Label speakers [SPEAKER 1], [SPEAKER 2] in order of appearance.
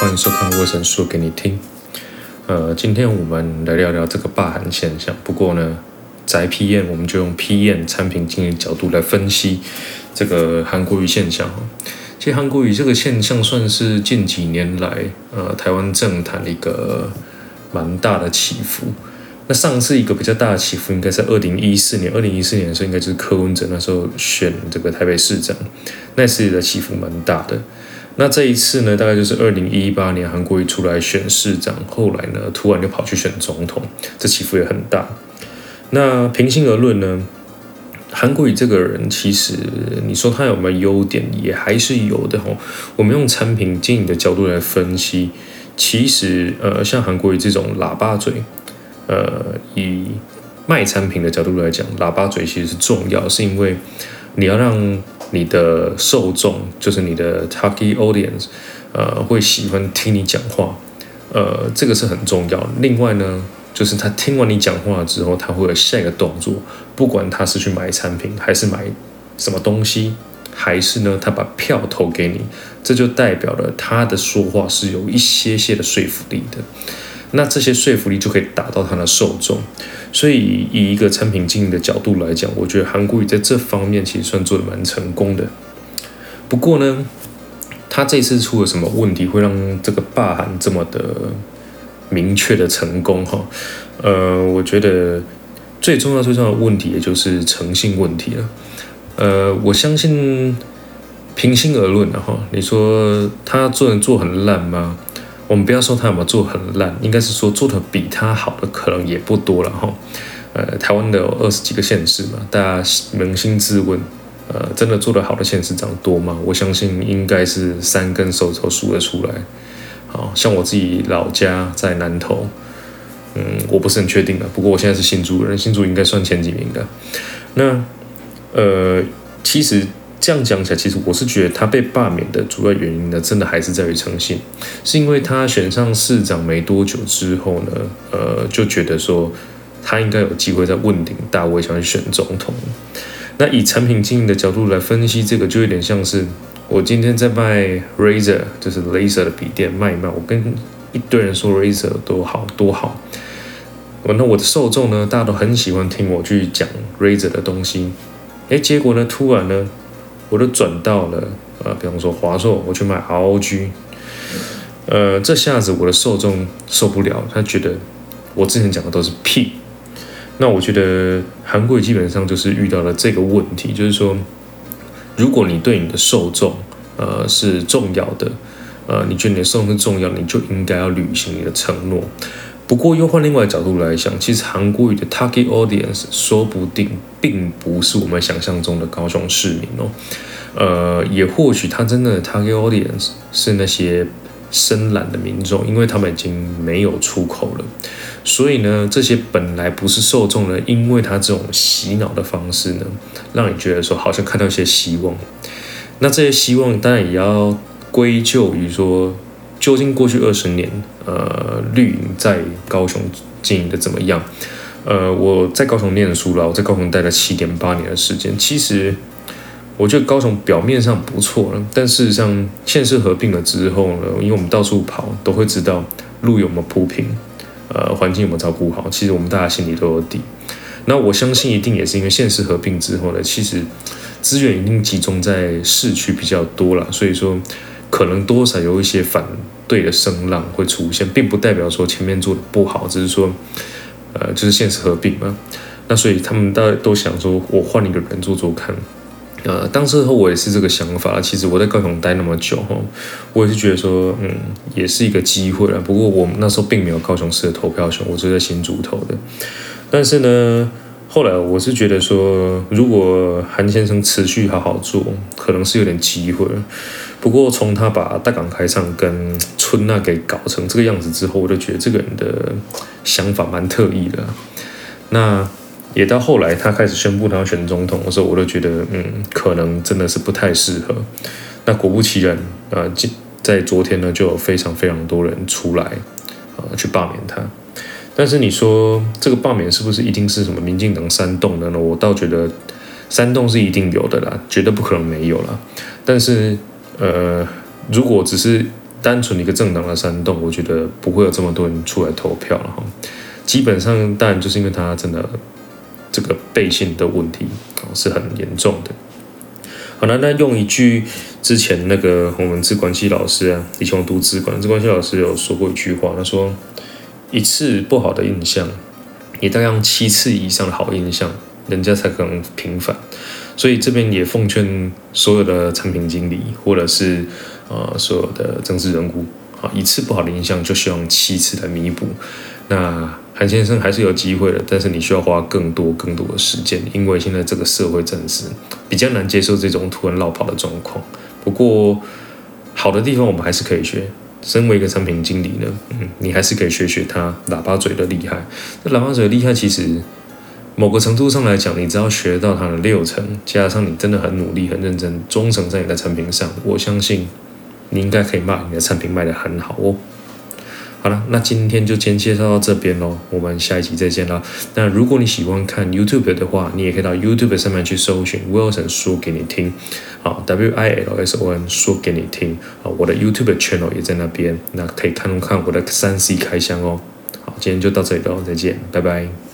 [SPEAKER 1] 欢迎收看《卫生说给你听》。呃，今天我们来聊聊这个霸韩现象。不过呢，宅 PM 我们就用 PM 产品经理角度来分析这个韩国语现象。其实韩国语这个现象算是近几年来呃台湾政坛的一个蛮大的起伏。那上次一个比较大的起伏，应该在二零一四年。二零一四年的时候，应该就是柯文哲那时候选这个台北市长，那次的起伏蛮大的。那这一次呢，大概就是二零一八年韩国瑜出来选市长，后来呢，突然就跑去选总统，这起伏也很大。那平心而论呢，韩国瑜这个人，其实你说他有没有优点，也还是有的吼。我们用产品经营的角度来分析，其实呃，像韩国瑜这种喇叭嘴。呃，以卖产品的角度来讲，喇叭嘴其实是重要，是因为你要让你的受众，就是你的 target audience，呃，会喜欢听你讲话，呃，这个是很重要。另外呢，就是他听完你讲话之后，他会有下一个动作，不管他是去买产品，还是买什么东西，还是呢，他把票投给你，这就代表了他的说话是有一些些的说服力的。那这些说服力就可以达到他的受众，所以以一个产品经营的角度来讲，我觉得韩国瑜在这方面其实算做的蛮成功的。不过呢，他这次出了什么问题，会让这个霸韩这么的明确的成功？哈，呃，我觉得最重要最重要的问题，也就是诚信问题了。呃，我相信，平心而论的哈，你说他做人做很烂吗？我们不要说他有没有做很烂，应该是说做的比他好的可能也不多了哈。呃，台湾的有二十几个县市嘛，大家扪心自问，呃，真的做的好的县市长多吗？我相信应该是三根手指头数得出来。好像我自己老家在南投，嗯，我不是很确定的，不过我现在是新竹人，新竹应该算前几名的。那呃，其实。这样讲起来，其实我是觉得他被罢免的主要原因呢，真的还是在于诚信，是因为他选上市长没多久之后呢，呃，就觉得说他应该有机会在问鼎大位想去选总统。那以产品经营的角度来分析这个，就有点像是我今天在卖 Razer，就是 Laser 的笔电卖一卖，我跟一堆人说 Razer 多好多好，那我的受众呢，大家都很喜欢听我去讲 Razer 的东西，哎，结果呢，突然呢。我都转到了，呃，比方说华硕，我去买 ROG，呃，这下子我的受众受不了，他觉得我之前讲的都是屁。那我觉得韩国基本上就是遇到了这个问题，就是说，如果你对你的受众，呃，是重要的，呃，你觉得你的受众是重要，你就应该要履行你的承诺。不过又换另外角度来想，其实韩国语的 target audience 说不定并不是我们想象中的高雄市民哦，呃，也或许他真的 target audience 是那些深蓝的民众，因为他们已经没有出口了，所以呢，这些本来不是受众呢，因为他这种洗脑的方式呢，让你觉得说好像看到一些希望，那这些希望当然也要归咎于说。究竟过去二十年，呃，绿营在高雄经营的怎么样？呃，我在高雄念书了，我在高雄待了七点八年的时间。其实，我觉得高雄表面上不错了，但事实上，县市合并了之后呢，因为我们到处跑，都会知道路有没有铺平，呃，环境有没有照顾好。其实我们大家心里都有底。那我相信，一定也是因为县市合并之后呢，其实资源一定集中在市区比较多了，所以说。可能多少有一些反对的声浪会出现，并不代表说前面做的不好，只是说，呃，就是现实合并嘛。那所以他们大家都想说，我换一个人做做看。呃，当时候我也是这个想法。其实我在高雄待那么久哈，我也是觉得说，嗯，也是一个机会了。不过我那时候并没有高雄市的投票权，我是在新竹投的。但是呢。后来我是觉得说，如果韩先生持续好好做，可能是有点机会。不过从他把大港开唱跟春娜给搞成这个样子之后，我就觉得这个人的想法蛮特异的。那也到后来他开始宣布他要选总统的时候，我就觉得嗯，可能真的是不太适合。那果不其然，呃，在昨天呢，就有非常非常多人出来，呃，去罢免他。但是你说这个罢免是不是一定是什么民进党煽动的呢？我倒觉得煽动是一定有的啦，绝对不可能没有啦。但是呃，如果只是单纯一个政党的煽动，我觉得不会有这么多人出来投票了哈。基本上，当然就是因为他真的这个背信的问题是很严重的。好了，那用一句之前那个我们资管系老师啊，以前我读资管，资管系老师有说过一句话，他说一次不好的印象，你大概七次以上的好印象，人家才可能平反。所以这边也奉劝所有的产品经理，或者是呃所有的政治人物，啊，一次不好的印象就希望七次来弥补。那韩先生还是有机会的，但是你需要花更多更多的时间，因为现在这个社会政治比较难接受这种突然落跑的状况。不过好的地方我们还是可以学。身为一个产品经理呢，嗯，你还是可以学学他喇叭嘴的厉害。那喇叭嘴厉害其实某个程度上来讲，你只要学到它的六成，加上你真的很努力、很认真、忠诚在你的产品上，我相信你应该可以把你的产品卖得很好哦。好了，那今天就先介绍到这边喽，我们下一集再见啦。那如果你喜欢看 YouTube 的话，你也可以到 YouTube 上面去搜寻 Wilson 说给你听，好，W I L S O N 说给你听，啊，我的 YouTube channel 也在那边，那可以看看我的三 C 开箱哦。好，今天就到这里喽，再见，拜拜。